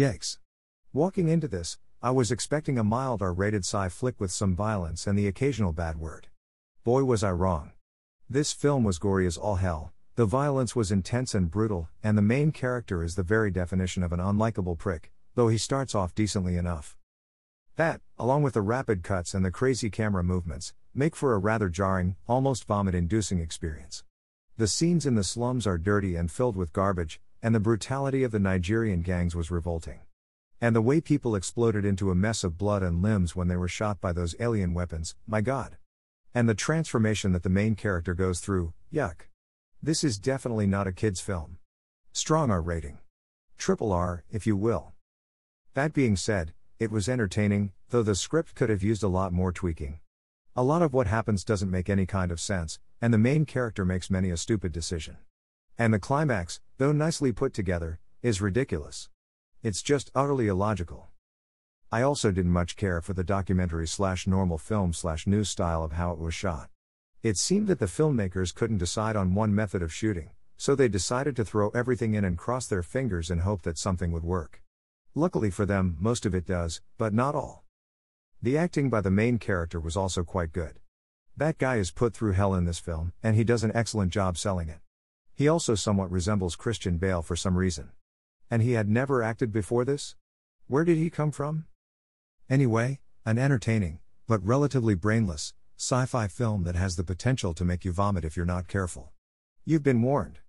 Yikes. Walking into this, I was expecting a mild R rated sci flick with some violence and the occasional bad word. Boy, was I wrong. This film was gory as all hell, the violence was intense and brutal, and the main character is the very definition of an unlikable prick, though he starts off decently enough. That, along with the rapid cuts and the crazy camera movements, make for a rather jarring, almost vomit inducing experience. The scenes in the slums are dirty and filled with garbage, and the brutality of the Nigerian gangs was revolting. And the way people exploded into a mess of blood and limbs when they were shot by those alien weapons, my god. And the transformation that the main character goes through, yuck. This is definitely not a kid's film. Strong R rating. Triple R, if you will. That being said, it was entertaining, though the script could have used a lot more tweaking. A lot of what happens doesn't make any kind of sense, and the main character makes many a stupid decision. And the climax, though nicely put together, is ridiculous. It's just utterly illogical. I also didn't much care for the documentary slash normal film slash news style of how it was shot. It seemed that the filmmakers couldn't decide on one method of shooting, so they decided to throw everything in and cross their fingers and hope that something would work. Luckily for them, most of it does, but not all. The acting by the main character was also quite good. That guy is put through hell in this film, and he does an excellent job selling it. He also somewhat resembles Christian Bale for some reason. And he had never acted before this? Where did he come from? Anyway, an entertaining, but relatively brainless, sci fi film that has the potential to make you vomit if you're not careful. You've been warned.